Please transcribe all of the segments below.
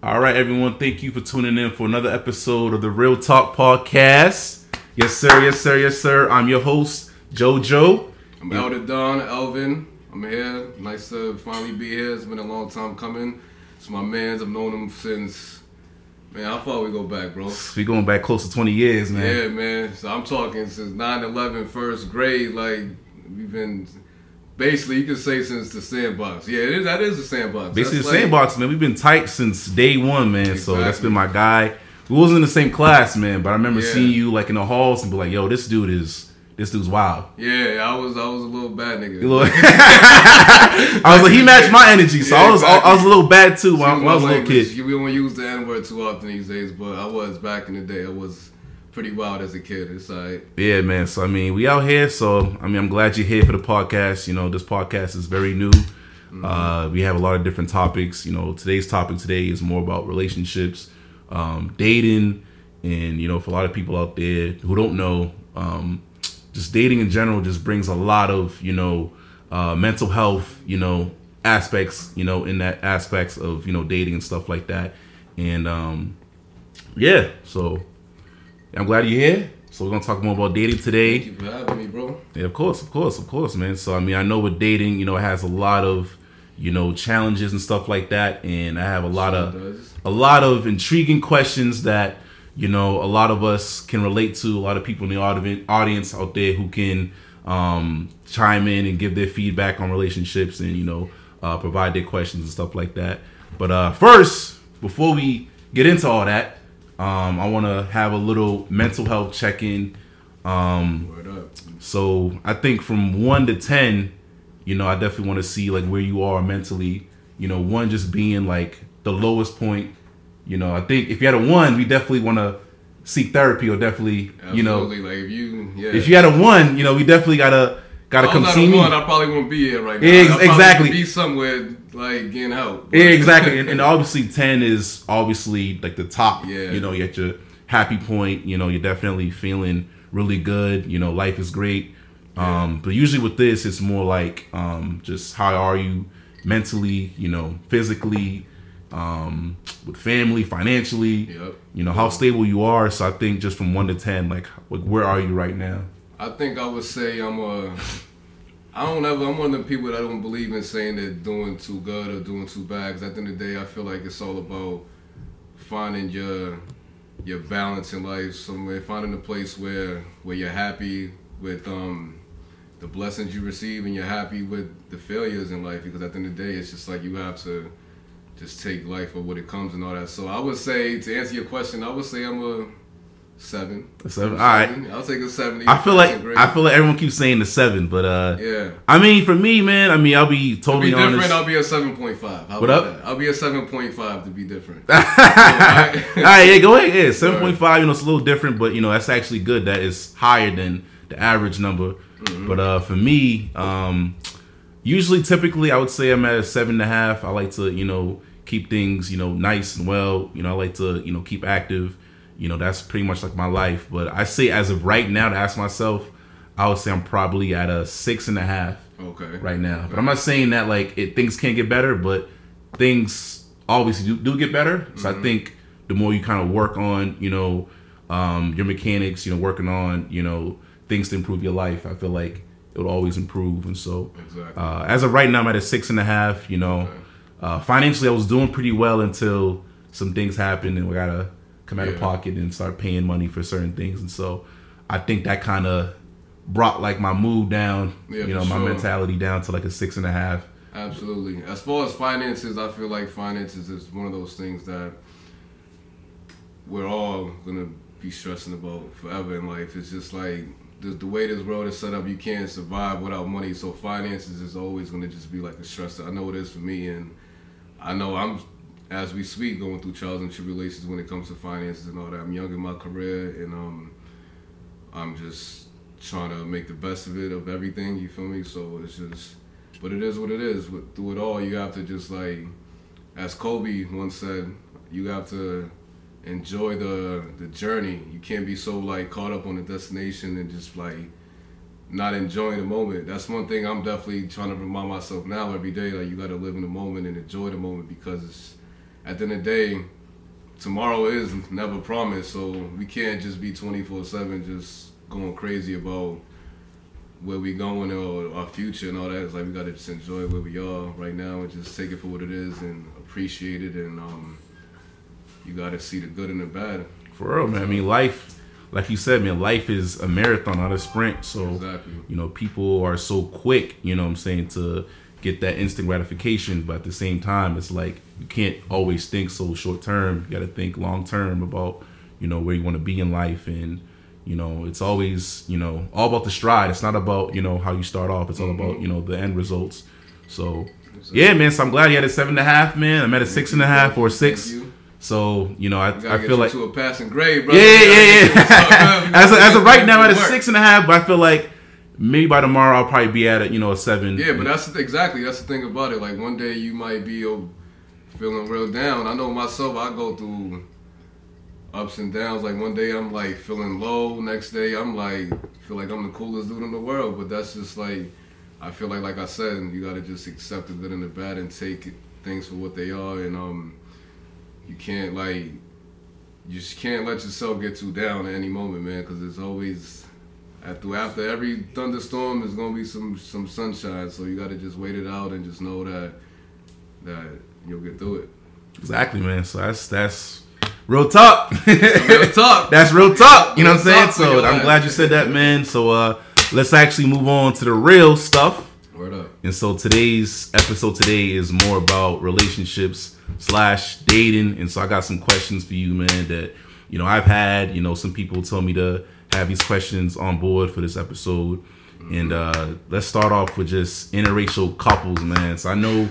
All right, everyone. Thank you for tuning in for another episode of the Real Talk Podcast. Yes, sir. Yes, sir. Yes, sir. I'm your host, JoJo. I'm Elder Don, Elvin. I'm here. Nice to finally be here. It's been a long time coming. It's my man's. I've known him since. Man, how far we go back, bro? We going back close to 20 years, man. Yeah, man. So I'm talking since 9/11, first grade. Like we've been basically, you can say since the sandbox. Yeah, it is, that is the sandbox. Basically, That's the like- sandbox, man. We've been tight since day one, man. So that's been my guy. We wasn't in the same class, man, but I remember Yeah. seeing you like in the halls and be like, "Yo, this dude is this dude's wild." Yeah, I was I was a little bad nigga. I was like, he matched my energy, so I was exactly. I was a little bad too when I was a little kid. We don't use the N word too often these days, but I was back in the day. I was pretty wild as a kid. It's like Yeah, man. So I mean, we out here. So I mean, I'm glad you're here for the podcast. You know, this podcast is very new. Uh, we have a lot of different topics. You know, today's topic today is more about relationships, um, dating, and you know, for a lot of people out there who don't know, um, just dating in general just brings a lot of you know uh, mental health, you know, aspects. You know, in that aspects of you know dating and stuff like that. And um, yeah, so I'm glad you're here. So we're gonna talk more about dating today. Thank you for having me, bro. Yeah, of course, of course, of course, man. So I mean, I know with dating, you know, it has a lot of, you know, challenges and stuff like that, and I have a lot Sure of does. a lot of intriguing questions that you know a lot of us can relate to. A lot of people in the audi- audience out there who can um, chime in and give their feedback on relationships and you know uh, provide their questions and stuff like that. But uh, first, before we get into all that, um, I want to have a little mental health check in. Um, so I think from one to ten, you know, I definitely want to see like where you are mentally. You know, one just being like the lowest point. You know, I think if you had a one, we definitely want to seek therapy or definitely, you know, like if you, yeah. if you had a one, you know, we definitely gotta gotta If I come see me. one, I probably won't be here right now. Ex- exactly. Be somewhere like getting help. Yeah, exactly. And, and obviously, ten is obviously like the top. Yeah. You know, you're at your happy point. You know, you're definitely feeling really good. You know, life is great. Um, but usually with this, it's more like um, just how are you mentally, you know, physically, um, with family, financially. Yep. You know how stable you are. So I think just from one to ten, like, like where are you right now? I think I would say I'm a. I don't ever. I'm one of the people that don't believe in saying that doing too good or doing too bad. Cause at the end of the day, I feel like it's all about finding your your balance in life. Somewhere, finding a place where where you're happy with um the blessings you receive and you're happy with the failures in life. Because at the end of the day, it's just like you have to just take life for what it comes and all that. So I would say to answer your question, I would say I'm a seven. A seven? All right. I'll take a seven. I feel like I feel like everyone keeps saying the seven, but uh, yeah. I mean, for me, man, I mean, I'll be To totally be different, honest. I'll be a seven point five. How What about up? That? I'll be a seven point five to be different. All right, yeah, go ahead. Yeah, seven point five. You know, it's a little different, but you know, that's actually good. That is higher than the average number. But uh, for me, um, usually, typically, I would say I'm at a seven and a half. I like to, you know, keep things, you know, nice and well. You know, I like to, you know, keep active. You know, that's pretty much like my life. But I say, as of right now, to ask myself, I would say I'm probably at a six and a half okay. right now. But I'm not saying that like it, things can't get better, but things obviously do, do get better. So I think the more you kind of work on, you know, um, your mechanics, you know, working on, you know, things to improve your life, I feel like it'll always improve. And so, Exactly. uh, as of right now, I'm at a six and a half. You know, Okay. uh, financially, I was doing pretty well until some things happened, and we gotta come out of pocket and start paying money for certain things. And so, I think that kind of brought like my mood down. Yeah, you know, my sure. mentality down to like a six and a half. Absolutely. As far as finances, I feel like finances is one of those things that we're all gonna be stressing about forever in life. It's just like the, the way this world is set up, you can't survive without money. So finances is always gonna just be like a stressor. I know it is for me, and I know I'm as we speak going through trials and tribulations when it comes to finances and all that. I'm young in my career, and um, I'm just trying to make the best of it of everything. You feel me? So it's just, but it is what it is. With, through it all, you have to just like, as Kobe once said, you have to enjoy the the journey. You can't be so like caught up on the destination and just like not enjoying the moment. That's one thing I'm definitely trying to remind myself now every day. Like you got to live in the moment and enjoy the moment because it's, at the end of the day, tomorrow is never promised. So we can't just be twenty four seven just going crazy about where we going or our future and all that. It's like we gotta just enjoy where we are right now and just take it for what it is and appreciate it. And um, you gotta see the good and the bad. For real, man. I mean, life, like you said, man, life is a marathon, not a sprint. So, Exactly. you know, people are so quick, you know what I'm saying, to get that instant gratification. But at the same time, it's like you can't always think so short term. You got to think long term about, you know, where you want to be in life. And, you know, it's always, you know, all about the stride. It's not about, you know, how you start off. It's all about, mm-hmm. you know, the end results. So, yeah, man. So I'm glad you had a seven and a half, man. I'm at a six and a half or a six. So, you know, I, You I feel like. to a passing grade, bro. Yeah, yeah, yeah. Gotta as, of, as of right now, at a six and a half, but I feel like maybe by tomorrow I'll probably be at a you know a seven. Yeah, but that's the, exactly that's the thing about it. Like one day you might be feeling real down. I know myself. I go through ups and downs. Like one day I'm like feeling low. Next day I'm like feel like I'm the coolest dude in the world. But that's just like I feel like like I said, you gotta just accept the good and the bad and take things for what they are. And um, you can't like you just can't let yourself get too down at any moment, man. Because there's always after after every thunderstorm, there's gonna be some some sunshine. So you gotta just wait it out and just know that that you'll get through it. exactly, man. So that's that's real talk. Real talk. that's real talk. You know what I'm saying? So I'm glad you said that, man. So uh, let's actually move on to the real stuff. Word up. And so today's episode today is more about relationships slash dating. And so I got some questions for you, man, that you know I've had. You know, some people tell me to have these questions on board for this episode. And uh let's start off with just interracial couples, man. So I know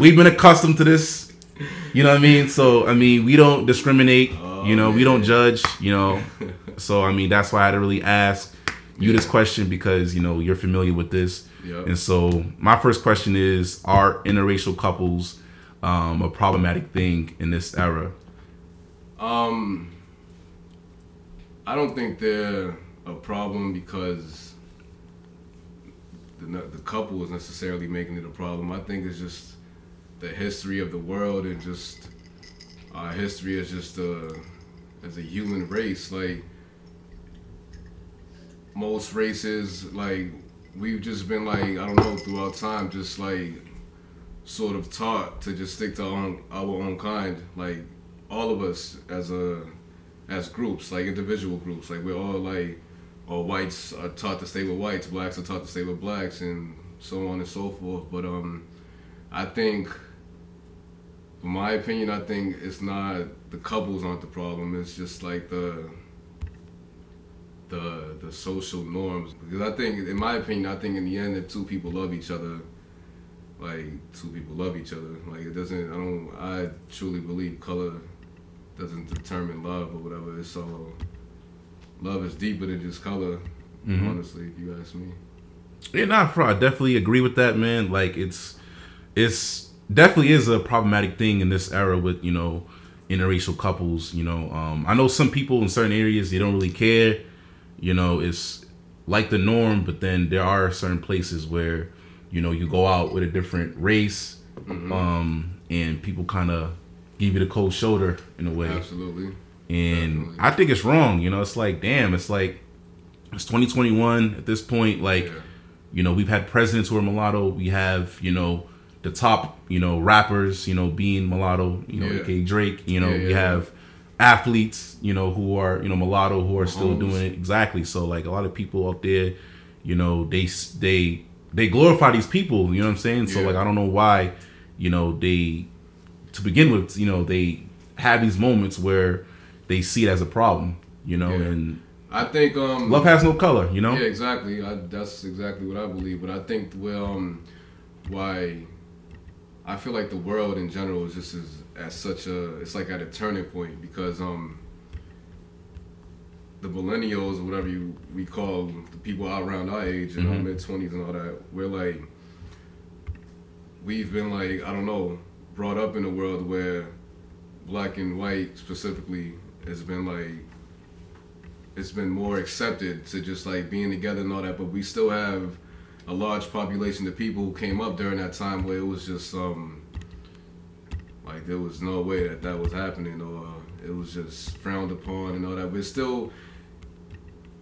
we've been accustomed to this. You know what I mean? So I mean we don't discriminate, you know, we don't judge, you know. So I mean that's why I had to really ask you this question because, you know, you're familiar with this. Yep. And so my first question is Are interracial couples um, a problematic thing in this era? Um, I don't think they're a problem because the the couple is necessarily making it a problem. I think it's just the history of the world and just our history as just a as a human race. Like most races, like we've just been like I don't know throughout time, just like sort of taught to just stick to our own our own kind. Like all of us as a as groups, like individual groups, like we're all like all whites are taught to stay with whites, blacks are taught to stay with blacks, and so on and so forth. But um, I think, in my opinion, I think it's not the couples aren't the problem. It's just like the the the social norms. Because I think, in my opinion, I think in the end, if two people love each other, like two people love each other. Like it doesn't. I don't. I truly believe color doesn't determine love or whatever. It's all love is deeper than just color. Mhm. Honestly, if you ask me. Yeah, nah, I definitely agree with that, man. Like it's it's definitely is a problematic thing in this era with, you know, interracial couples, you know. Um I know some people in certain areas they don't really care. You know, it's like the norm, but then there are certain places where, you know, you go out with a different race, Mm-hmm. um, and people kinda give you the cold shoulder in a way. Absolutely. And Definitely. I think it's wrong, you know, it's like damn, it's like it's 2021 at this point, like Yeah. you know, we've had presidents who are mulatto. We have, you know, the top, you know, rappers, you know, being mulatto, you know, Yeah. aka Drake. You know, Yeah, we yeah. have athletes, you know, who are, you know, mulatto who are still Mahomes. doing it. Exactly. So like a lot of people out there, you know, they they they glorify these people, you know what I'm saying? So like I don't know why, you know, they to begin with, you know, they have these moments where they see it as a problem, you know, and I think um love has no color, you know? Yeah, exactly. I, that's exactly what I believe. But I think well, um, why I feel like the world in general is just as at such a it's like at a turning point because um the millennials or whatever you we call the people out around our age in our Mhm. mid twenties and all that we're like we've been like I don't know brought up in a world where black and white specifically has been like it's been more accepted to just like being together and all that, but we still have a large population of people who came up during that time where it was just um Like there was no way that that was happening, or it was just frowned upon and all that. But still,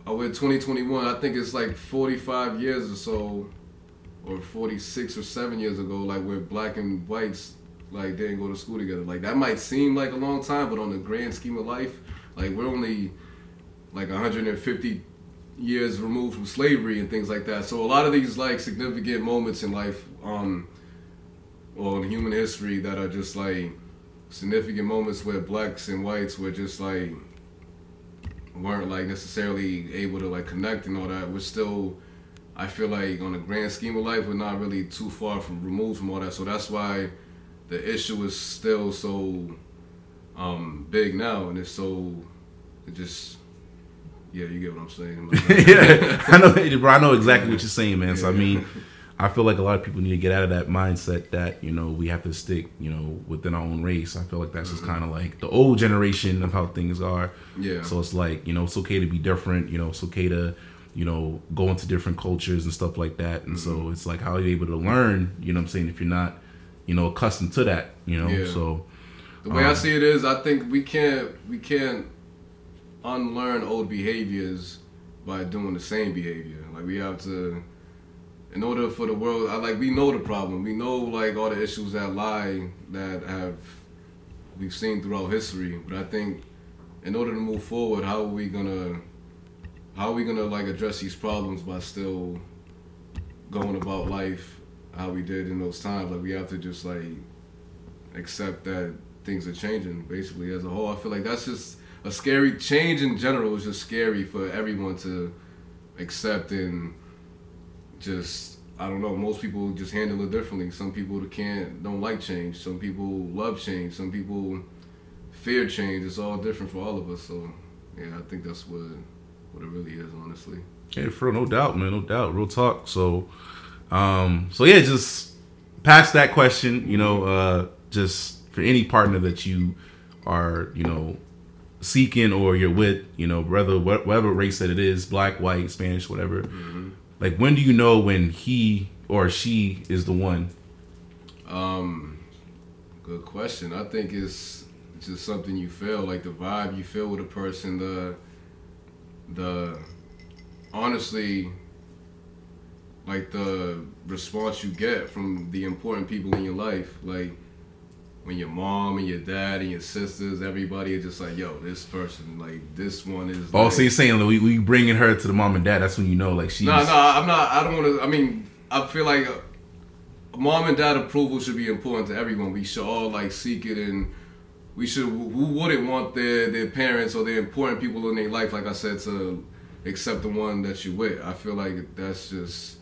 oh, with 2021, I think it's like 45 years or so, or 46 or seven years ago, like where black and whites like didn't go to school together. Like that might seem like a long time, but on the grand scheme of life, like we're only like 150 years removed from slavery and things like that. So a lot of these like significant moments in life, um, or in human history that are just like significant moments where blacks and whites were just like weren't like necessarily able to like connect and all that. We're still, I feel like on the grand scheme of life, we're not really too far from removed from all that. So that's why the issue is still so um, big now, and it's so it just yeah, you get what I'm saying. yeah, I know, bro. I know exactly what you're saying, man. So I mean, I feel like a lot of people need to get out of that mindset that you know we have to stick, you know, within our own race. I feel like that's just kind of like the old generation of how things are. Yeah. So it's like you know it's okay to be different. You know, it's okay to you know go into different cultures and stuff like that. And mm-hmm. so it's like how are you able to learn? You know, what I'm saying if you're not you know accustomed to that. You know, yeah. so the way um, I see it is, I think we can't we can't unlearn old behaviors by doing the same behavior. Like we have to, in order for the world, I like we know the problem. We know like all the issues that lie that have we've seen throughout history. But I think in order to move forward, how are we gonna how are we gonna like address these problems by still going about life how we did in those times? Like we have to just like accept that things are changing basically as a whole. I feel like that's just a scary change in general is just scary for everyone to accept and just I don't know. Most people just handle it differently. Some people can't don't like change. Some people love change. Some people fear change. It's all different for all of us. So yeah, I think that's what what it really is, honestly. Yeah, for no doubt, man, no doubt. Real talk. So, um, so yeah, just past that question, you know, uh, just for any partner that you are, you know, seeking or you're with, you know, whether whatever race that it is, black, white, Spanish, whatever. Mm-hmm. Like, when do you know when he or she is the one? Um, good question. I think it's just something you feel, like the vibe you feel with a person, the the honestly like the response you get from the important people in your life, like when your mom and your dad and your sisters, everybody is just like, yo, this person, like this one is. Oh, like, so you're saying we we bringing her to the mom and dad? That's when you know, like she's. No, no, I'm not. I don't want to. I mean, I feel like uh, mom and dad approval should be important to everyone. We should all like seek it, and we should. Who wouldn't want their their parents or their important people in their life, like I said, to accept the one that you with? I feel like that's just.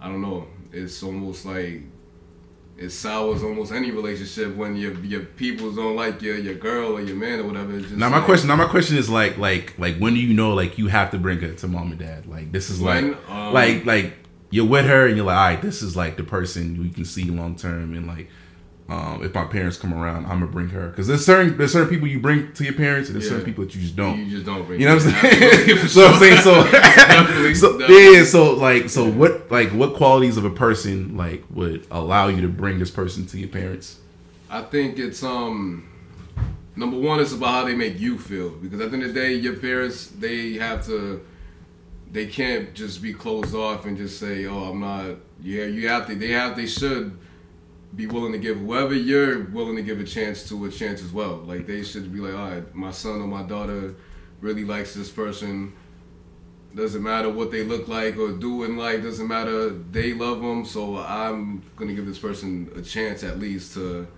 I don't know. It's almost like it sours almost any relationship when your your people don't like your your girl or your man or whatever. now my like, question, now my question is like like like when do you know like you have to bring her to mom and dad? Like this is when, like um, like like you're with her and you're like, all right, this is like the person you can see long term and like um, if my parents come around, I'm gonna bring her because there's certain there's certain people you bring to your parents, and there's yeah. certain people that you just don't. You just don't bring. You know what I'm saying? so I'm saying so. definitely, so definitely. yeah. So like so what like what qualities of a person like would allow you to bring this person to your parents? I think it's um number one it's about how they make you feel because at the end of the day your parents they have to they can't just be closed off and just say oh I'm not yeah you have to they have they should be willing to give whoever you're willing to give a chance to a chance as well. Like they should be like, all right, my son or my daughter really likes this person. Doesn't matter what they look like or do in life. Doesn't matter. They love them, so I'm gonna give this person a chance at least to,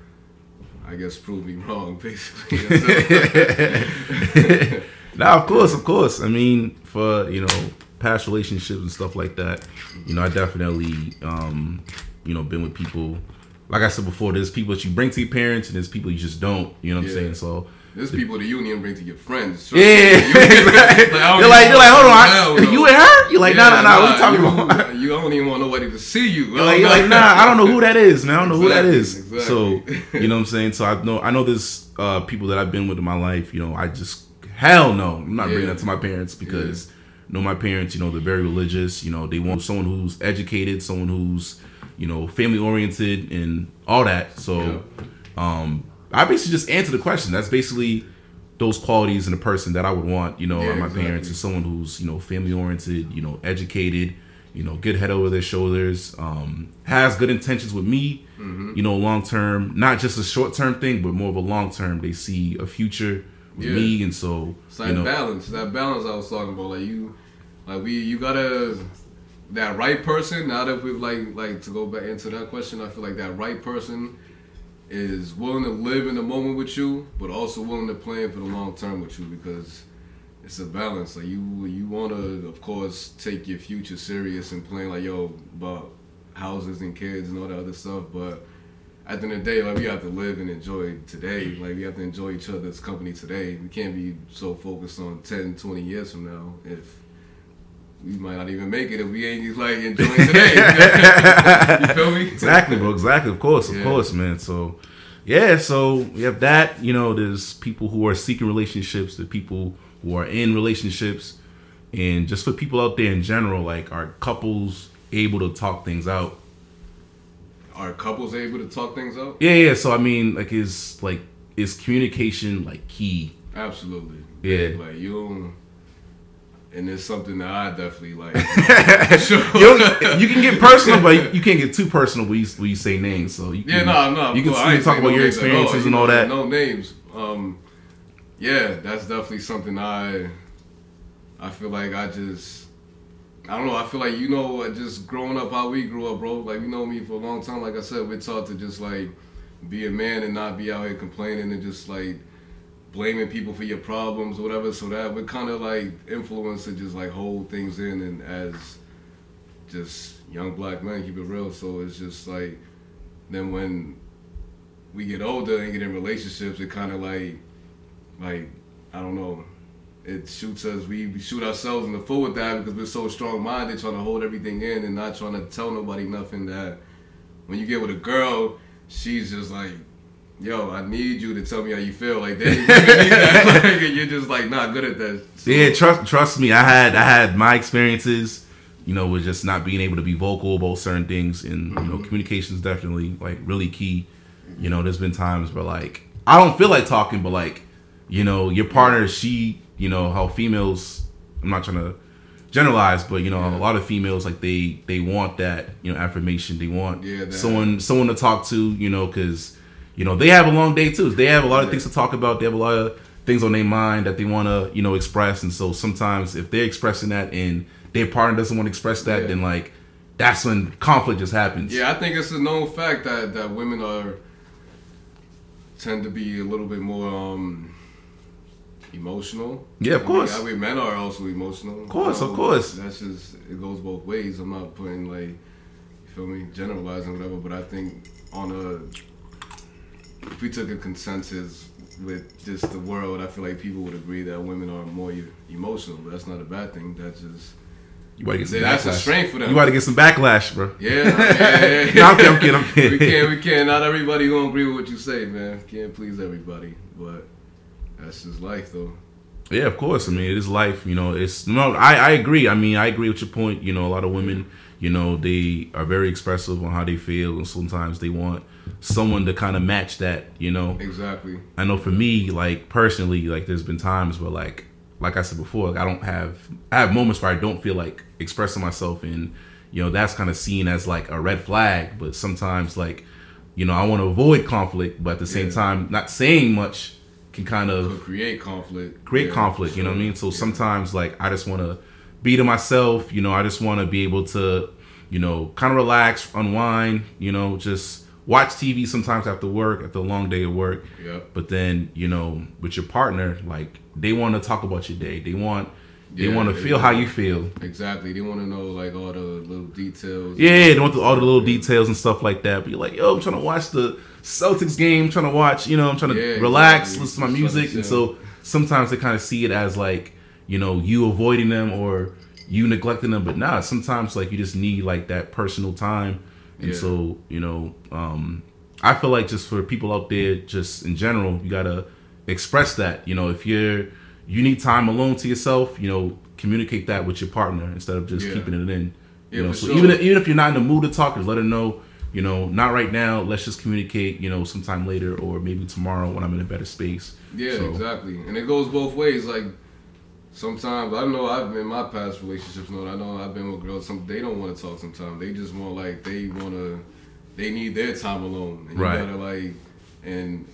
I guess, prove me wrong, basically. now, of course, of course. I mean, for you know, past relationships and stuff like that, you know, I definitely, um, you know, been with people like I said before, there's people that you bring to your parents, and there's people you just don't. You know what yeah. I'm saying? So there's the, people that you even bring to your friends. Yeah, like, you're like, you're like, hold on, I, you and her? You're like, yeah, nah, nah, nah. What are you talking about? You don't even want nobody to see you. You're like, you're like, nah, I don't know who that is, man. I don't know exactly, who that is. Exactly. So you know what I'm saying? So I know, I know there's uh, people that I've been with in my life. You know, I just hell no, I'm not yeah. bringing that to my parents because. Yeah. You know my parents, you know, they're very religious. You know, they want someone who's educated, someone who's you know, family oriented and all that. So, um, I basically just answer the question. That's basically those qualities in a person that I would want, you know, Yeah, my exactly. parents is someone who's, you know, family oriented, you know, educated, you know, good head over their shoulders, um, has good intentions with me, Mm-hmm. you know, long term, not just a short term thing, but more of a long term. They see a future with Yeah. me, and so It's that you know, balance. That balance I was talking about. Like you, like we, you gotta that right person. Now that we've like like to go back into that question, I feel like that right person is willing to live in the moment with you, but also willing to plan for the long term with you because it's a balance. Like you, you want to, of course, take your future serious and plan like yo about houses and kids and all that other stuff, but. At the end of the day, like we have to live and enjoy today. Like we have to enjoy each other's company today. We can't be so focused on 10, 20 years from now if we might not even make it if we ain't just like enjoying today. you feel me? exactly, bro. Exactly. Of course, of Yeah. course, man. So, yeah. So we have that. You know, there's people who are seeking relationships. The people who are in relationships, and just for people out there in general, like are couples able to talk things out? Are couples able to talk things out? Yeah, yeah. So I mean, like, is like is communication like key? Absolutely. Yeah. Like you don't- and it's something that I definitely like. you, you can get personal, but you, you can't get too personal when you, when you say names. So you can, Yeah, no, no. you can still I talk about no your at all, experiences and all that. No names. Um, yeah, that's definitely something I. I feel like I just. I don't know. I feel like you know, just growing up how we grew up, bro. Like you know me for a long time. Like I said, we're taught to just like be a man and not be out here complaining and just like blaming people for your problems, or whatever. So that we're kind of like influence to just like hold things in and as just young black men, keep it real. So it's just like then when we get older and get in relationships, it kind of like, like I don't know, it shoots us. We, shoot ourselves in the foot with that because we're so strong minded, trying to hold everything in and not trying to tell nobody nothing. That when you get with a girl, she's just like. Yo, I need you to tell me how you feel. Like that, like and you're just like not good at that. So- Yeah, trust trust me. I had I had my experiences, you know, with just not being able to be vocal about certain things, and you know, mm-hmm. communication is definitely like really key. You know, there's been times where like I don't feel like talking, but like, you know, your partner, she, you know, how females. I'm not trying to generalize, but you know, a lot of females like they they want that you know affirmation. They want Yeah, that- someone someone to talk to, you know, because you know they have a long day too. They have a lot of things to talk about. They have a lot of things on their mind that they want to you know express, and so sometimes if they're expressing that and their partner doesn't want to express that, Yeah. then like that's when conflict just happens. Yeah, I think it's a known fact that that women are tend to be a little bit more um emotional. Yeah, of I course. Mean, I mean, men are also emotional. Of course, of course. That's just it goes both ways. I'm not putting like you feel me generalizing whatever, but I think on a if we took a consensus with just the world, I feel like people would agree that women are more emotional. But that's not a bad thing. That's just You gotta get some that's a backlash. strength for them. You gotta get some backlash, bro. yeah, yeah, yeah. No, I'm kidding, I'm kidding, I'm kidding. We can't, we can't. Not everybody gonna agree with what you say, man. Can't please everybody, but that's just life, though. Yeah, of course. I mean, it is life. You know, it's no. I I agree. I mean, I agree with your point. You know, a lot of women, you know, they are very expressive on how they feel, and sometimes they want someone to kind of match that. You know, Exactly. I know for me, like personally, like there's been times where like like I said before, like, I don't have I have moments where I don't feel like expressing myself and you know, that's kind of seen as like a red flag, but sometimes like you know, I want to avoid conflict, but at the same Yeah. time not saying much can kind of Could create conflict. create Yeah, conflict, you know what I mean? So Yeah. sometimes like I just want to be to myself, you know, I just want to be able to, you know, kind of relax, unwind, you know, just watch TV sometimes after work, after a long day of work. Yep. But then, you know, with your partner, like they want to talk about your day. They want they Yeah, want to feel how you feel. Exactly. They want to know like all the little details. Yeah, they want the, all the little details and stuff like that. But you're like, yo, I'm trying to watch the Celtics game, I'm trying to watch, you know, I'm trying to Yeah, relax, exactly. listen to my music. like And so sometimes they kind of see it as like, you know, you avoiding them or you neglecting them. But nah, sometimes like you just need like that personal time. And Yeah. so, you know, um, I feel like just for people out there, just in general, you gotta express that. You know, if you're you need time alone to yourself, you know, communicate that with your partner instead of just Yeah. keeping it in. You Yeah, know, so sure. even if, even if you're not in the mood to talk, just let her know you know, not right now. Let's just communicate, you know, sometime later or maybe tomorrow when I'm in a better space. Yeah, So- exactly. And it goes both ways. Like sometimes I don't know I've been in my past relationships. Know I know I've been with girls. Some they don't want to talk. Sometimes they just want like they want to. They need their time alone. And Right. You gotta like and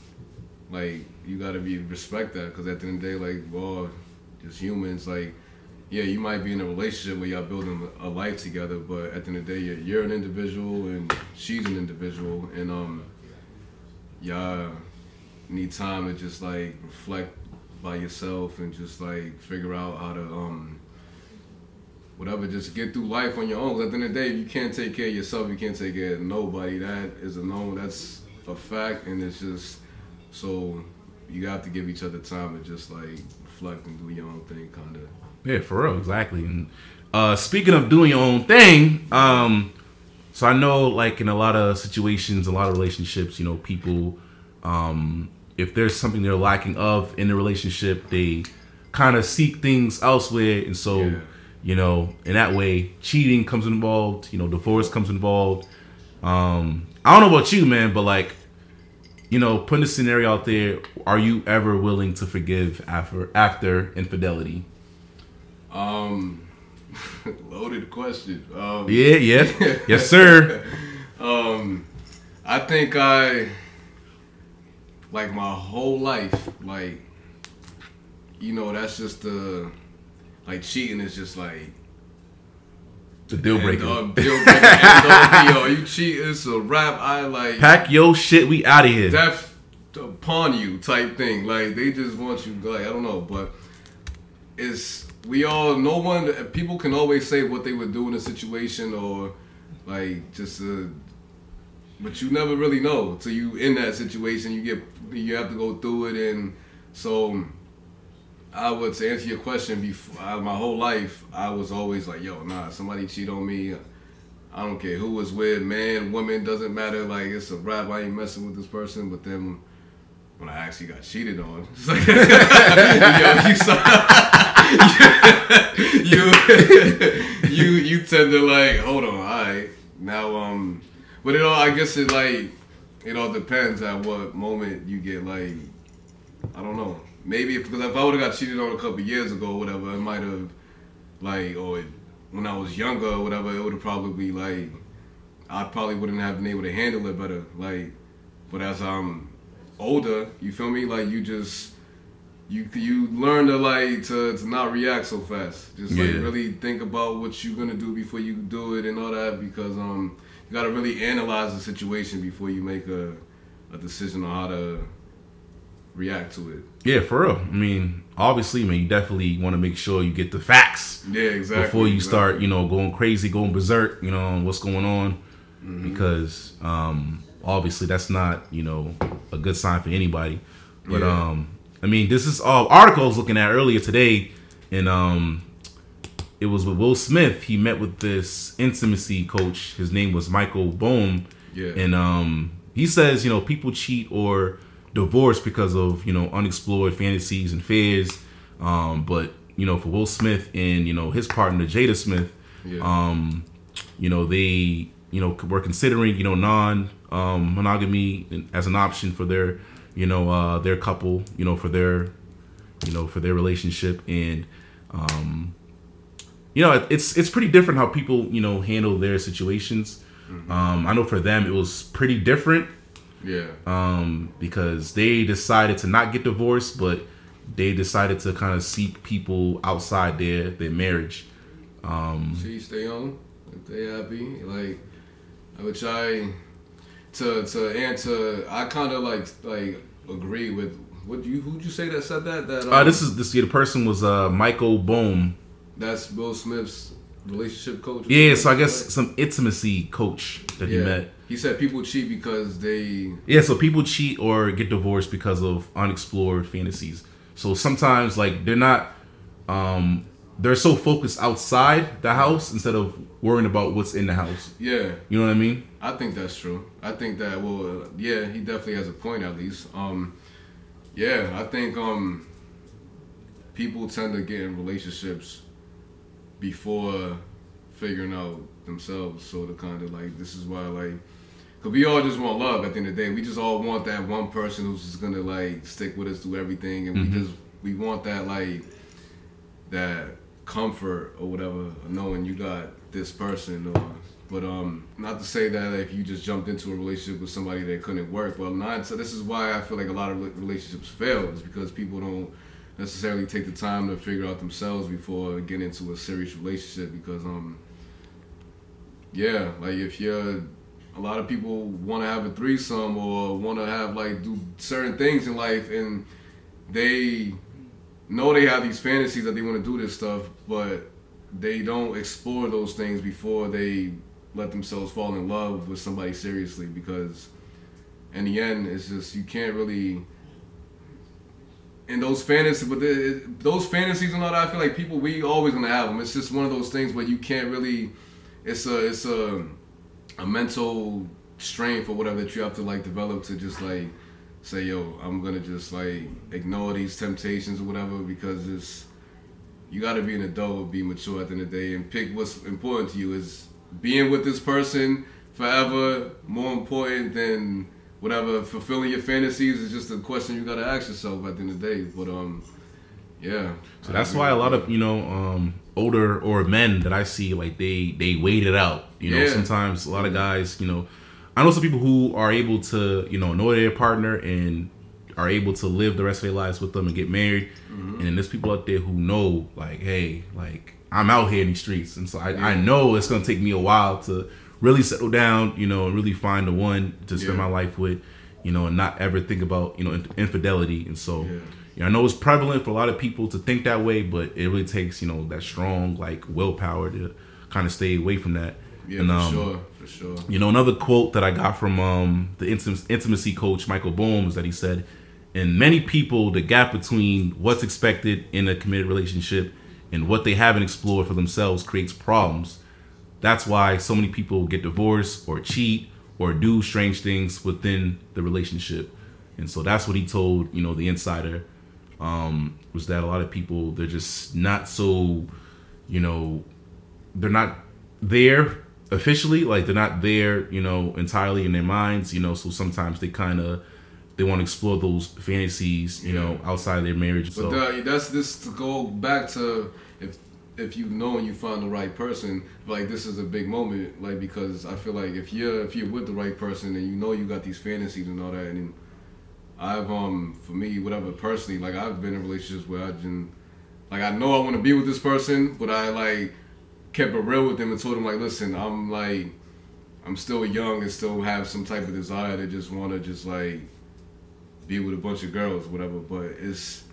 like you gotta be respect that because at the end of the day, like we're all just humans. Like yeah, you might be in a relationship where y'all building a life together, but at the end of the day, you're, you're an individual and she's an individual, and um, y'all need time to just like reflect by yourself and just like figure out how to um whatever just get through life on your own. 'Cause at the end of the day you can't take care of yourself you can't take care of nobody. That is a known that's a fact and it's just so you have to give each other time to just like reflect and do your own thing kind of Yeah, for real, exactly. And uh, speaking of doing your own thing, um, so I know, like in a lot of situations, a lot of relationships, you know, people, um, if there's something they're lacking of in the relationship, they kind of seek things elsewhere, and so, Yeah. you know, in that way, cheating comes involved. You know, divorce comes involved. Um, I don't know about you, man, but like, you know, putting a scenario out there, are you ever willing to forgive after after infidelity? um loaded question um Yeah, yeah, yes, sir. Um, I think I like my whole life, like you know, that's just the like cheating is just like The deal breaker. And, uh, deal breaker. end all be. You cheat, it's a rap. I like Pack your shit. We out of here. death upon you type thing. Like they just want you. Like I don't know, but it's we all. No one. People can always say what they would do in a situation or like just. Uh, but you never really know till you in that situation. You get you have to go through it, and so I would to answer your question. Before I, my whole life, I was always like, "Yo, nah, somebody cheat on me. I don't care who was with, man, woman, doesn't matter. Like it's a rap. I ain't messing with this person." But then when I actually got cheated on, it's like, yo, you saw, you, you you tend to like, hold on, all right, now um, but it all I guess it like it all depends at what moment you get like I don't know. Maybe if, because if I would have got cheated on a couple years ago, or whatever, it might have like or when I was younger, or whatever, it would have probably like I probably wouldn't have been able to handle it better. Like, but as I'm older, you feel me? Like you just you you learn to like to, to not react so fast. Just like Yeah. really think about what you're gonna do before you do it and all that because um you gotta really analyze the situation before you make a a decision on how to react to it. Yeah, for real. I mean, obviously, man, you definitely want to make sure you get the facts Yeah, exactly. before you exactly. start, you know, going crazy, going berserk, you know, on what's going on. Mm-hmm. Because um, obviously, that's not, you know, a good sign for anybody. But Yeah. um, I mean, this is all article I was looking at earlier today, and um, it was with Will Smith. He met with this intimacy coach. His name was Michael Bohm. Yeah. And um, he says, you know, people cheat or divorce because of, you know, unexplored fantasies and fears. Um, but, you know, for Will Smith and, you know, his partner, Jada Smith, Yeah. um, you know, they, you know, were considering, you know, non um, monogamy as an option for their, you know, uh, their couple, you know, for their, you know, for their relationship. And, um, you know, it's it's pretty different how people, you know, handle their situations. Um, I know for them it was pretty different yeah. um, because they decided to not get divorced, but they decided to kind of seek people outside their their marriage. Um, See, stay on. If they happy, like, which I to to answer, I kind of like like agree with what you who'd you say that said that that um, uh, this is this yeah, the person was uh, Michael Bohm. That's Will Smith's relationship coach. Yeah, so I guess that? some intimacy coach that he met. He said people cheat because they Yeah, so people cheat or get divorced because of unexplored fantasies. So sometimes like they're not um they're so focused outside the house instead of worrying about what's in the house. yeah. You know what I mean? I think that's true. I think that well, uh, yeah, he definitely has a point at least. Um, yeah, I think um, people tend to get in relationships before figuring out themselves. So to kind of like this is why like Cause we all just want love at the end of the day. We just all want that one person who's just gonna like stick with us through everything, and Mhm. we just we want that like that comfort or whatever, knowing you got this person. Or but um, not to say that if you just jumped into a relationship with somebody that couldn't work. Well, not so. This is why I feel like a lot of relationships fail is because people don't necessarily take the time to figure out themselves before getting into a serious relationship. Because um, yeah, like if you're a lot of people want to have a threesome or want to have like do certain things in life and they know they have these fantasies that they want to do this stuff but they don't explore those things before they let themselves fall in love with somebody seriously because in the end it's just you can't really in those fantasies but the, those fantasies and all that I feel like people we always gonna have them it's just one of those things where you can't really it's a it's a a mental strength or whatever that you have to like develop to just like say yo i'm gonna just like ignore these temptations or whatever because it's you got to be an adult be mature at the end of the day and pick what's important to you. Is being with this person forever more important than whatever fulfilling your fantasies is just a question you got to ask yourself at the end of the day but um yeah So that's why a lot of you know um, older or men that I see like they they wait it out. You know, Yeah. sometimes a lot of guys, you know, I know some people who are able to you know know their partner and are able to live the rest of their lives with them and get married. Mm-hmm. And then there's people out there who know like, hey, like I'm out here in these streets, and so I, I know it's gonna take me a while to really settle down, you know, and really find the one to spend Yeah. my life with, you know, and not ever think about you know in- infidelity. And so. Yeah. You know, I know it's prevalent for a lot of people to think that way, but it really takes you know that strong like willpower to kind of stay away from that. yeah And, for um, sure for sure You know, another quote that I got from um, the intim- intimacy coach Michael Bohm is that he said, "In many people, the gap between what's expected in a committed relationship and what they haven't explored for themselves creates problems. That's why so many people get divorced or cheat or do strange things within the relationship." And so that's what he told you know the insider um, was that a lot of people they're just not so you know they're not there officially like they're not there you know entirely in their minds you know so sometimes they kind of they want to explore those fantasies you know outside of their marriage so But uh, that's this to go back to if you know and you find the right person, like this is a big moment, like because I feel like if you're if you're with the right person and you know you got these fantasies and all that, and I've um for me whatever personally, like I've been in relationships where I didn't like I know I want to be with this person, but I like kept it real with them and told them like, listen, I'm like I'm still young and still have some type of desire to just want to just like be with a bunch of girls, whatever. But it's,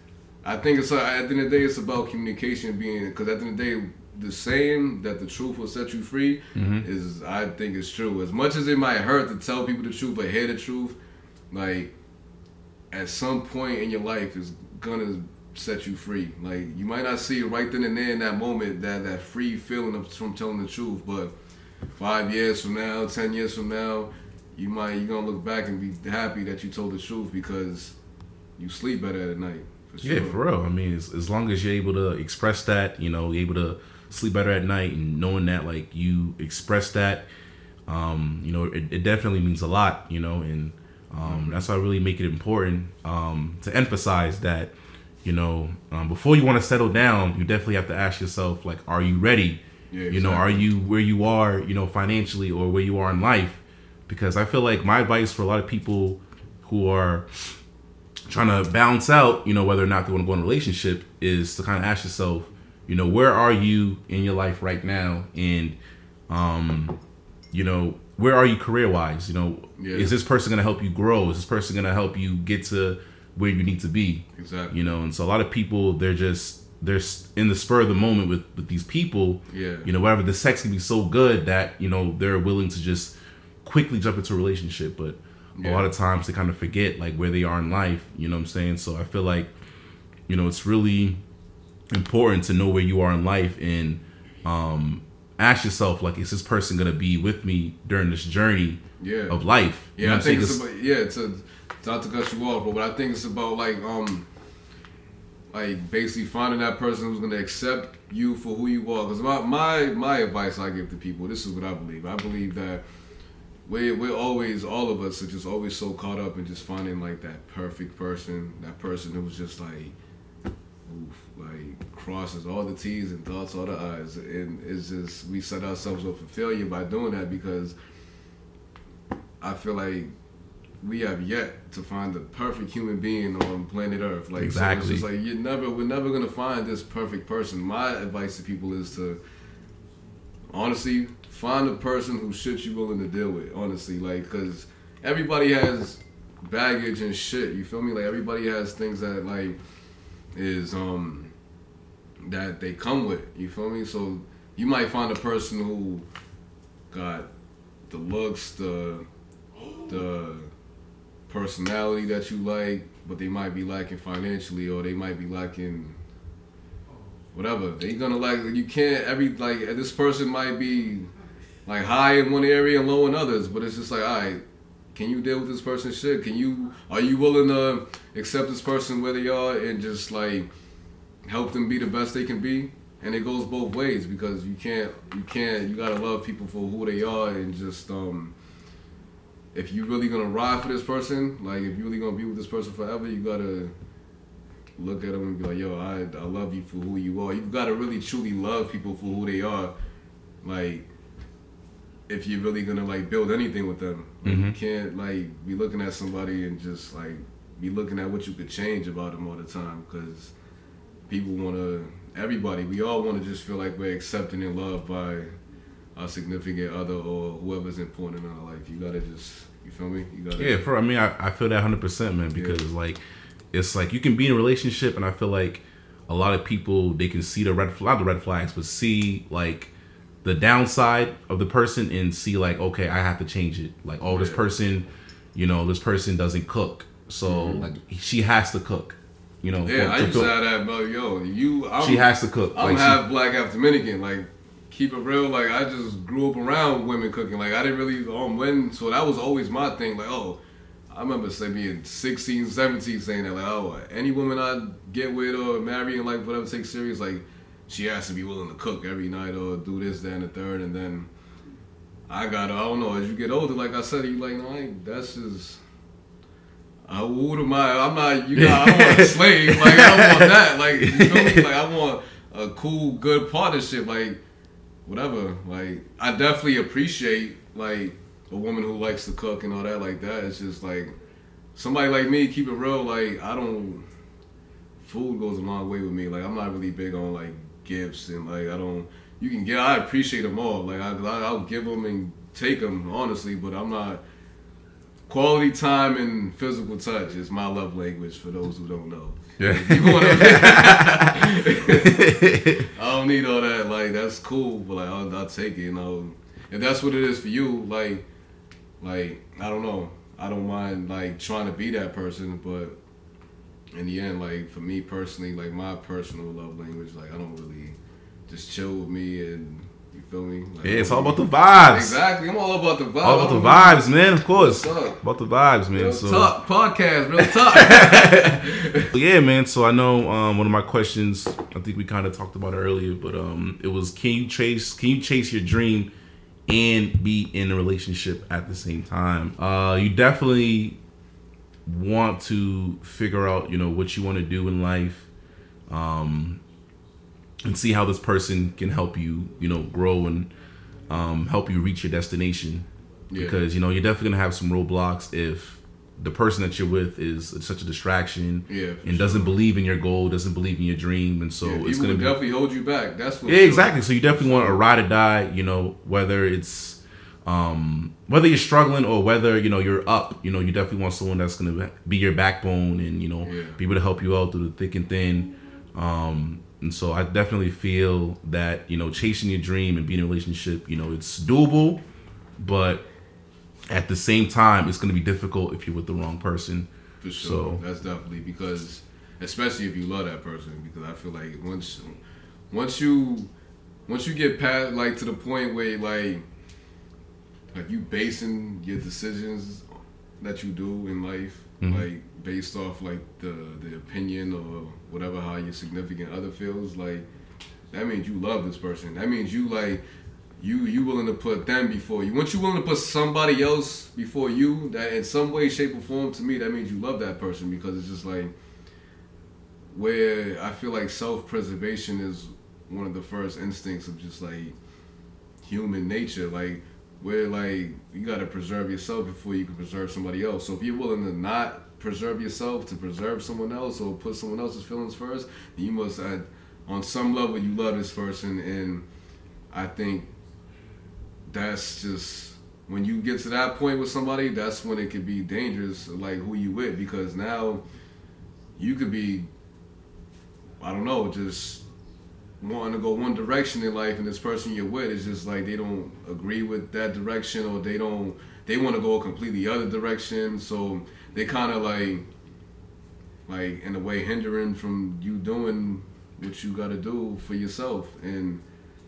I think it's uh, at the end of the day, it's about communication being because at the end of the day, the saying that the truth will set you free Mhm. is, I think, is true. As much as it might hurt to tell people the truth, but hear the truth, like at some point in your life is gonna set you free. Like you might not see it right then and there in that moment, that that free feeling of from telling the truth, but five years from now, ten years from now, you might you're gonna look back and be happy that you told the truth because you sleep better at night. Sure. yeah for real. I mean as, as long as you're able to express that you know you're able to sleep better at night and knowing that like you express that um you know it, it definitely means a lot you know and um that's why I really make it important um to emphasize that you know um, before you want to settle down you definitely have to ask yourself like are you ready? Yeah, you know are you where you are you know financially or where you are in life? Because i feel like my advice for a lot of people who are trying to balance out, you know, whether or not they want to go in a relationship is to kind of ask yourself, you know, where are you in your life right now? And, um, you know, where are you career wise? You know, Yeah. is this person going to help you grow? Is this person going to help you get to where you need to be? Exactly. You know, and so a lot of people, they're just, they're in the spur of the moment with, with these people. Yeah. You know, whatever the sex can be so good that, you know, they're willing to just quickly jump into a relationship. But, a Yeah. lot of times they kind of forget like where they are in life you know what i'm saying so i feel like you know it's really important to know where you are in life and um ask yourself like is this person gonna be with me during this journey Yeah. of life You Yeah, know I what I'm saying? think it's about, yeah, to not to cut you off, but I think it's about like um like basically finding that person who's gonna accept you for who you are. Because my, my my advice I give to people, this is what I believe. I believe that we we're always all of us are just always so caught up in just finding like that perfect person, that person who's just like, oof, like crosses all the T's and dots all the I's, and it's just we set ourselves up for failure by doing that because I feel like we have yet to find the perfect human being on planet Earth. Like exactly. so it's like you're never we're never gonna find this perfect person. My advice to people is to honestly find a person who shit you willing to deal with. Honestly, like because everybody has baggage and shit. You feel me? Like everybody has things that like is um that they come with. You feel me? So you might find a person who got the looks, the the personality that you like, but they might be lacking financially, or they might be lacking whatever. They gonna like you can't every like this person might be like high in one area and low in others, but it's just like all right. Can you deal with this person's shit? Can you are you willing to accept this person where they are and just like help them be the best they can be? And it goes both ways because you can't you can't you gotta love people for who they are and just um if you really gonna ride for this person, like if you really gonna be with this person forever, you gotta look at them and be like, yo, I, I love you for who you are. You gotta really truly love people for who they are. Like, if you're really gonna like build anything with them, like, Mhm. you can't like be looking at somebody and just like be looking at what you could change about them all the time because people wanna. Everybody, we all want to just feel like we're accepted and loved by our significant other or whoever's important in our life. You gotta just, you feel me? You gotta. Yeah, for I mean, I, I feel that hundred percent, man. Because like, it's like you can be in a relationship, and I feel like a lot of people they can see the red, not the red flags, but see like the downside of the person and see like, okay, I have to change it. Like, oh, this person, you know, this person doesn't cook, so like she has to cook. You know, Mm-hmm. Yeah, for- I to have that, but yo, you, I'm, she has to cook. I'm Like, she- half black, half Dominican. Like, keep it real. Like, I just grew up around women cooking. Like, I didn't really um when, so that was always my thing. Like, oh, I remember say being 16, 17, saying that like, oh, any woman I get with or marry and like whatever take serious, like, she has to be willing to cook every night or do this, that, and the third, and then. I got, I don't know, as you get older, like I said, you like, no, I ain't, that's just, uh, who am I? I'm not, you know, I don't want a slave. Like, I don't want that. Like, you feel me? Like, I want a cool, good partnership. Like, whatever. Like, I definitely appreciate, like, a woman who likes to cook and all that like that. It's just, like, somebody like me, keep it real. Like, I don't, food goes a long way with me. Like, I'm not really big on, like, gifts and, like, I don't, you can get, I appreciate them all. Like, I, I'll give them and take them, honestly, but I'm not, Quality time and physical touch is my love language for those who don't know. Yeah. You know what I? I don't need all that. Like that's cool, but like I'll, I'll take it. You know, if that's what it is for you, like, like I don't know. I don't mind like trying to be that person, but in the end, like for me personally, like my personal love language, like I don't really just chill with me and you feel me. Like, yeah, it's all about the vibes. Exactly, I'm all about the vibes. All about the vibes, man. Of course, about the vibes, man. Real so talk podcast, real talk. yeah, man. So I know um, one of my questions. I think we kind of talked about it earlier, but um, it was can you chase can you chase your dream and be in a relationship at the same time? Uh, you definitely want to figure out you know what you want to do in life, um, and see how this person can help you you know grow and um, help you reach your destination. Yeah. Because you know you're definitely gonna have some roadblocks if the person that you're with is such a distraction Yeah, and doesn't believe in your goal, doesn't believe in your dream, and so yeah, it's gonna be definitely hold you back. That's what. yeah, exactly. So you definitely want a ride or die. You know, whether it's um, whether you're struggling or whether you know you're up. You know, you definitely want someone that's gonna be your backbone and you know Yeah. be able to help you out through the thick and thin. Um, and so I definitely feel that you know chasing your dream and being in a relationship, you know, it's doable, but at the same time, it's gonna be difficult if you're with the wrong person. For sure. So- That's definitely because, especially if you love that person, because I feel like once, once you, once you get past like to the point where like, like you basing your decisions that you do in life, Mhm. like based off like the the opinion or whatever how your significant other feels, like that means you love this person. That means you like you you willing to put them before you. Once you willing to put somebody else before you, that in some way, shape, or form, to me, that means you love that person because it's just like where I feel like self preservation is one of the first instincts of just like human nature. Like where like you gotta preserve yourself before you can preserve somebody else. So if you're willing to not preserve yourself to preserve someone else or put someone else's feelings first, you must uh, on some level you love this person and I think that's just when you get to that point with somebody, that's when it could be dangerous, like who you with, because now you could be, I don't know, just wanting to go one direction in life, and this person you're with is just like they don't agree with that direction, or they don't, they want to go a completely other direction, so they kind of like, like in a way hindering from you doing what you got to do for yourself, and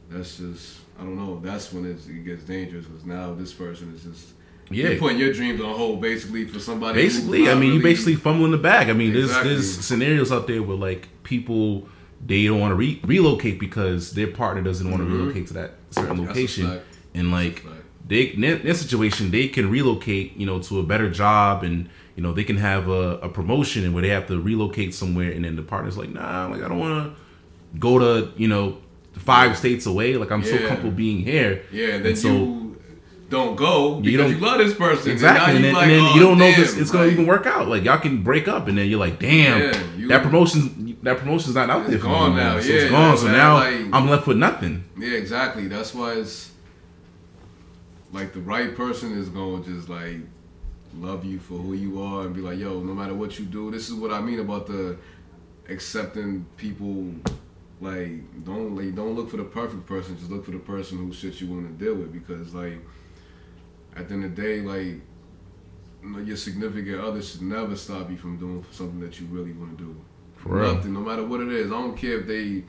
that's just I don't know. That's when it gets dangerous because now this person is just yeah. You're putting your dreams on hold basically for somebody. Basically, I mean, really... you basically fumbling the bag. I mean, exactly. there's there's scenarios out there where like people they don't want to re- relocate because their partner doesn't want to mm-hmm. relocate to that certain location, and like they in their situation they can relocate, you know, to a better job and you know they can have a, a promotion and where they have to relocate somewhere, and then the partner's like, nah, like I don't want to go to you know five states away. Like I'm yeah. so comfortable being here. Yeah, then so, you don't go because you, don't, you love this person. Exactly, and, and then, like, and then oh, you don't know if it's, it's gonna even work out. Like y'all can break up, and then you're like, damn, yeah, you, that promotion that promotion's not out there for gone now. So yeah, it's gone. so now like, I'm left with nothing. Yeah, exactly. That's why it's like the right person is gonna just like love you for who you are and be like, yo, no matter what you do, this is what I mean about the accepting people like don't like don't look for the perfect person. Just look for the person who shit you want to deal with because like at the end of the day, like you know, your significant other should never stop you from doing something that you really want to do. For Nothing, no matter what it is. I don't care if they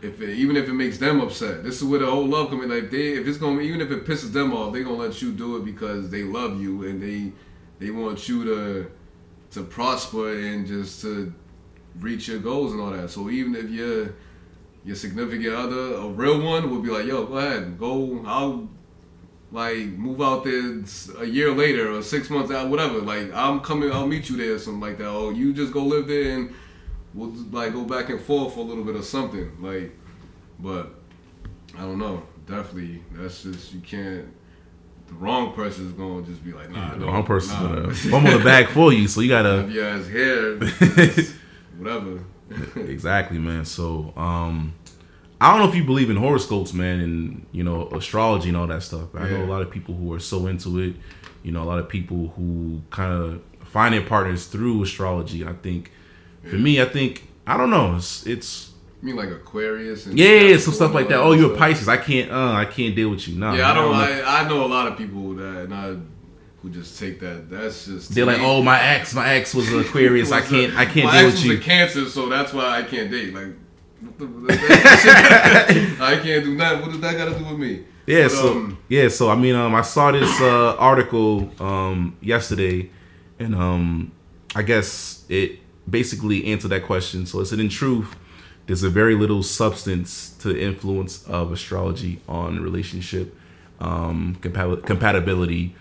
if it, even if it makes them upset. This is where the whole love comes in. Like they, if it's gonna, even if it pisses them off, they gonna let you do it because they love you and they they want you to to prosper and just to reach your goals and all that. So even if your your significant other, a real one, would be like, "Yo, go ahead, go. I'll like move out there a year later or six months out, whatever. Like I'm coming, I'll meet you there, or something like that. Or you just go live there and we'll like go back and forth for a little bit or something. Like, but I don't know. Definitely, that's just you can't. The wrong person is gonna just be like, nah. Yeah, the wrong person's nah. gonna fumble the bag for you, so you gotta. Your ass here. whatever. exactly, man. So, um, I don't know if you believe in horoscopes, man, and you know astrology and all that stuff. I know a lot of people who are so into it. You know, a lot of people who kind of find their partners through astrology. I think, yeah. for me, I think I don't know. It's, it's you mean like Aquarius and yeah, some stuff like that. Oh, you're a Pisces. I can't. Uh, I can't deal with you. No. Yeah, I don't. I, don't I, I know a lot of people that not who just take that. That's just they're like, oh, my ex, my ex was an Aquarius. I can't, I can't deal with you. A cancer, so that's why I can't date. Like, I can't do that. What does that got to do with me? Yeah, but, so um, yeah, so I mean, um, I saw this uh, article um yesterday, and um, I guess it basically answered that question. So it said, in truth, there's a very little substance to the influence of astrology on relationship um, compatibility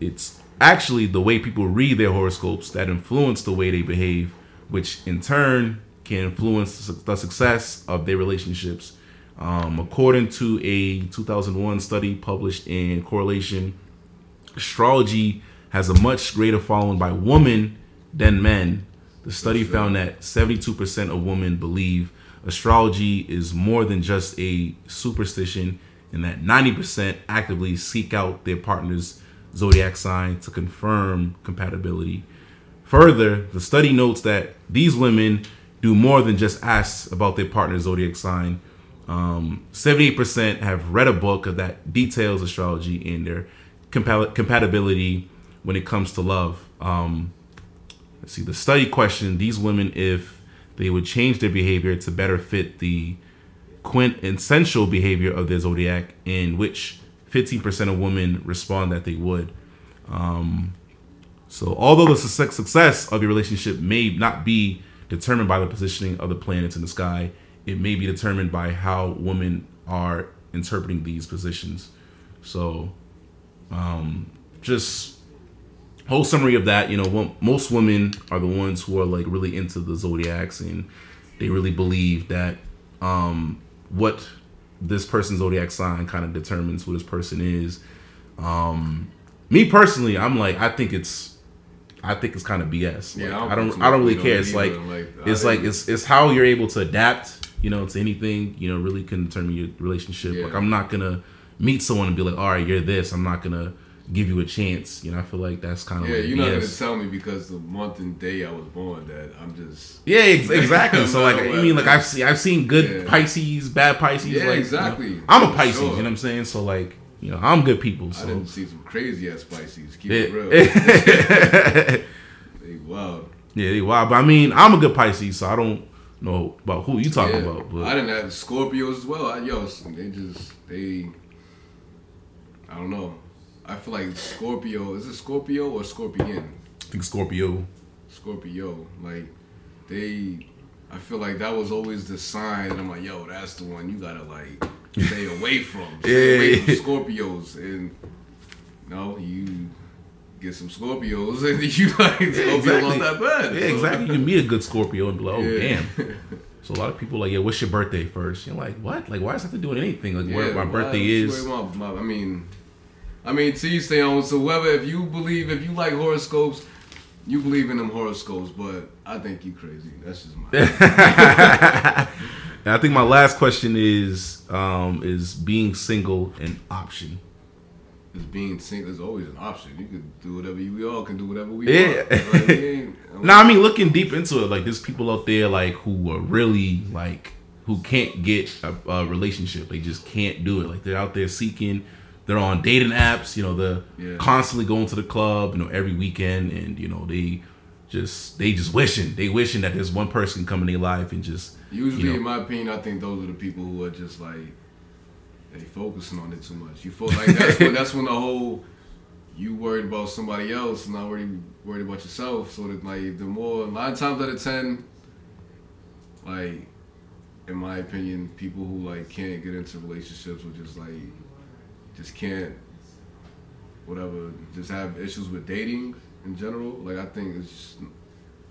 it's actually the way people read their horoscopes that influence the way they behave, which in turn can influence the success of their relationships. Um, according to a 2001 study published in Correlation, astrology has a much greater following by women than men. The study found that 72% of women believe astrology is more than just a superstition, and that 90% actively seek out their partner's zodiac sign to confirm compatibility. Further, the study notes that these women do more than just ask about their partner's zodiac sign. Um, 78% have read a book that details astrology and their compa- compatibility when it comes to love. Um, let's see, the study questioned these women if they would change their behavior to better fit the quintessential behavior of their zodiac, in which 15% of women respond that they would. Um, so, although the success of your relationship may not be determined by the positioning of the planets in the sky, it may be determined by how women are interpreting these positions. So, um, just whole summary of that. You know, most women are the ones who are like really into the zodiacs and they really believe that um, what this person's zodiac sign kind of determines who this person is. Um, me personally, I'm like, I think it's, I think it's kind of BS. Like, yeah, I don't, I don't, I don't really care. It's like, like it's like it's it's how you're able to adapt, you know, to anything. You know, really can determine your relationship. Yeah. Like, I'm not gonna meet someone and be like, all right, you're this. I'm not gonna give you a chance. You know, I feel like that's kind of yeah. Like you're BS. not gonna tell me because the month and day I was born that I'm just yeah, ex- exactly. so like, I mean, like I've seen I've seen good yeah. Pisces, bad Pisces. Yeah, like, exactly. You know, I'm a Pisces. Sure. You know what I'm saying? So like, you know, I'm good people. So. I didn't see some crazy ass Pisces. Keep it, it real. they wild. Yeah, they wild. But I mean, I'm a good Pisces, so I don't know about who you talking yeah. about. But I didn't have Scorpios as well. I, yo, they just they. I don't know. I feel like Scorpio is it Scorpio or Scorpion? I think Scorpio. Scorpio, like they. I feel like that was always the sign, and I'm like, yo, that's the one you gotta like stay away from. Stay yeah, away from Scorpios, and no, you get some Scorpios, and you like yeah, exactly. not that bad. Yeah, exactly. You can meet a good Scorpio and be like, oh yeah. damn. So a lot of people like, yeah, what's your birthday first? You're like, what? Like, why does that have to do with anything? Like, yeah, where my birthday is? My, my, I mean, I mean, to you stay on. So whether if you believe, if you like horoscopes, you believe in them horoscopes. But I think you crazy. That's just my. And I think my last question is um, is being single an option? Is being single is always an option. You could do whatever you. We all can do whatever we yeah. want. Like, no, I mean looking deep into it, like there's people out there like who are really like who can't get a, a relationship. They just can't do it. Like they're out there seeking they're on dating apps. You know, they're yeah. constantly going to the club. You know, every weekend, and you know they just they just wishing they wishing that there's one person coming in their life and just. Usually, you know, in my opinion, I think those are the people who are just like they focusing on it too much. You feel like that's when that's when the whole you worried about somebody else, not worried worried about yourself. So that like the more nine times out of ten, like in my opinion, people who like can't get into relationships or just like just can't whatever just have issues with dating in general. Like I think it's just,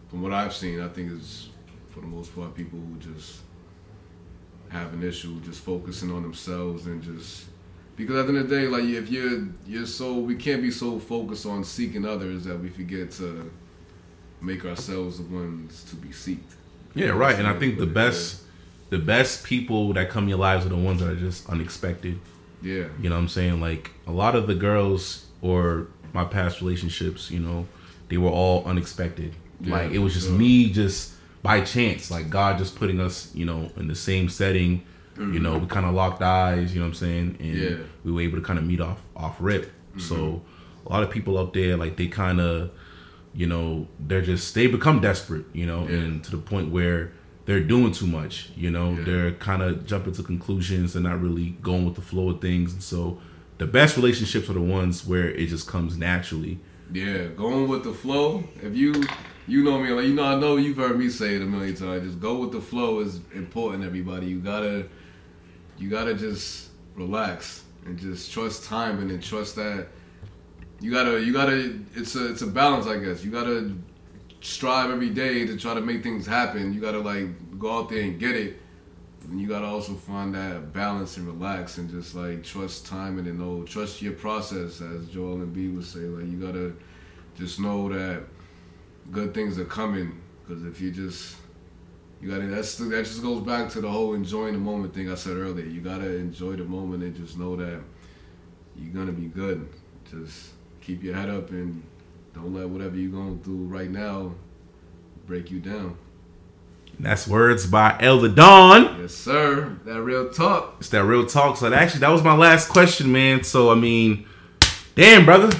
from what I've seen, I think it's for the most part people who just have an issue just focusing on themselves and just because at the end of the day, like if you're you're so we can't be so focused on seeking others that we forget to make ourselves the ones to be seeked. Yeah, right. And I think the best the best people that come in your lives are the ones that are just unexpected. Yeah. You know what I'm saying? Like a lot of the girls or my past relationships, you know, they were all unexpected. Yeah, like it was just sure. me just by chance, like God just putting us, you know, in the same setting. Mm-hmm. You know, we kind of locked eyes, you know what I'm saying? And yeah. we were able to kind of meet off off rip. Mm-hmm. So a lot of people out there like they kind of you know, they're just they become desperate, you know, yeah. and to the point where they're doing too much. You know, yeah. they're kind of jumping to conclusions. They're not really going with the flow of things. And so, the best relationships are the ones where it just comes naturally. Yeah, going with the flow. If you you know me, like you know, I know you've heard me say it a million times. Just go with the flow is important. Everybody, you gotta you gotta just relax and just trust timing and then trust that you gotta you gotta it's a it's a balance i guess you gotta strive every day to try to make things happen. You gotta like go out there and get it. And you gotta also find that balance and relax and just like trust time and then know trust your process as Joel Embiid would say. Like you gotta just know that good things are coming. Because if you just you gotta that's that just goes back to the whole enjoying the moment thing I said earlier. You gotta enjoy the moment and just know that you're gonna be good. Just keep your head up and don't let whatever you're going through right now break you down. And that's words by Elder Don. Yes, sir. That real talk. It's that real talk. So actually, that was my last question, man. So I mean, damn, brother.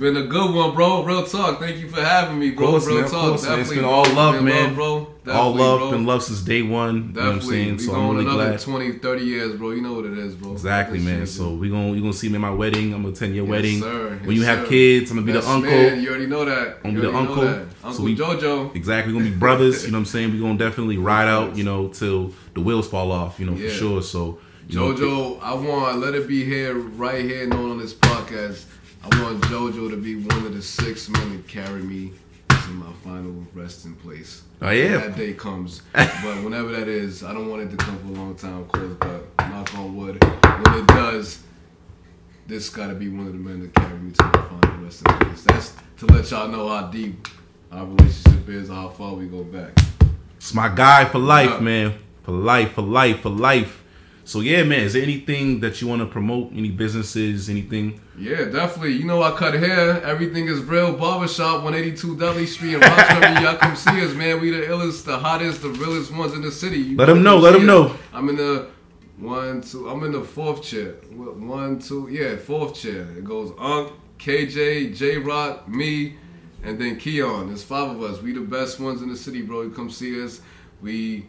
Been a good one, bro. Real talk. Thank you for having me, bro. Course, Real man, talk. Course, Definitely. It's been all love, man. Love, bro. Definitely, all love, bro. been love since day one. Definitely. You know what I'm saying? We so going I'm really another glad. 20, 30 years, bro. You know what it is, bro. Exactly, man. So we gonna you gonna see me at my wedding. I'm gonna attend your yes, wedding. Sir. When yes, you have sir. kids, I'm gonna be yes, the uncle. Man. You already know that. I'm gonna be the uncle. Uncle so we, Jojo. Exactly. We're gonna be brothers. you know what I'm saying? We're gonna definitely ride out. You know till the wheels fall off. You know yeah. for sure. So JoJo, I want let it be here, right here, known on this podcast. I want JoJo to be one of the six men to carry me to my final resting place. Oh yeah. When that day comes, but whenever that is, I don't want it to come for a long time, of course. But knock on wood, when it does, this got to be one of the men to carry me to my final resting place. That's to let y'all know how deep our relationship is, how far we go back. It's my guy for life, Yeah. man. For life, for life, for life. So yeah, man. Is there anything that you want to promote? Any businesses? Anything? Yeah, definitely. You know I cut hair. Everything is real. Barbershop, 182 Dudley Street in Roxbury. Y'all come see us, man. We the illest, the hottest, the realest ones in the city. You Let them know, Let them know. I'm in the one, two. I'm in the fourth chair. One, two. Yeah, fourth chair. It goes Unc, KJ, J Rock, me, and then Keon. There's five of us. We the best ones in the city, bro. You come see us. We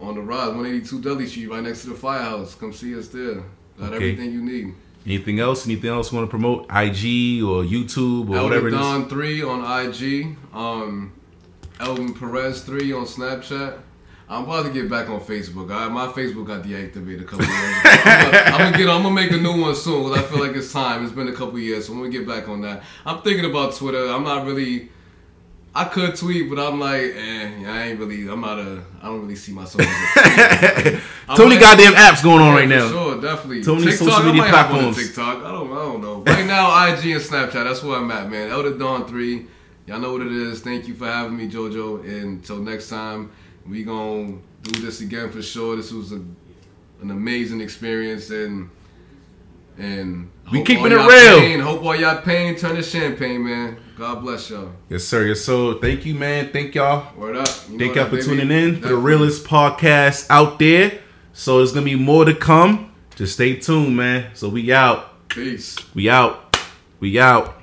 on the rise, 182 Dudley Street, right next to the firehouse. Come see us there. Got Okay. everything you need. Anything else? Anything else you want to promote? IG or YouTube or whatever it is. Don three on IG. Um, Elvin Perez three on Snapchat. I'm about to get back on Facebook. I, my Facebook got deactivated a couple years ago. I'm gonna, I'm gonna get. I'm gonna make a new one soon. 'cause I feel like it's time. It's been a couple years, so I'm gonna get back on that. I'm thinking about Twitter. I'm not really. I could tweet, but I'm like, eh, I ain't really. I'm not a. I don't really see myself. Too many goddamn apps going on yeah, right for now. Sure, definitely. Too many TikTok, social I media on platforms. TikTok. I don't, I don't know. Right now, IG and Snapchat. That's where I'm at, man. Elder Dawn three. Y'all know what it is. Thank you for having me, JoJo. And until next time, we gonna do this again for sure. This was a, an amazing experience, and and We keeping it real. Pain, hope all y'all pain turn to champagne, man. God bless y'all. Yes, sir. Yes, sir. Thank you, man. Thank y'all. Word up. You Thank y'all for baby. tuning in for the realest podcast out there. So there's gonna be more to come. Just stay tuned, man. So we out. Peace. We out. We out.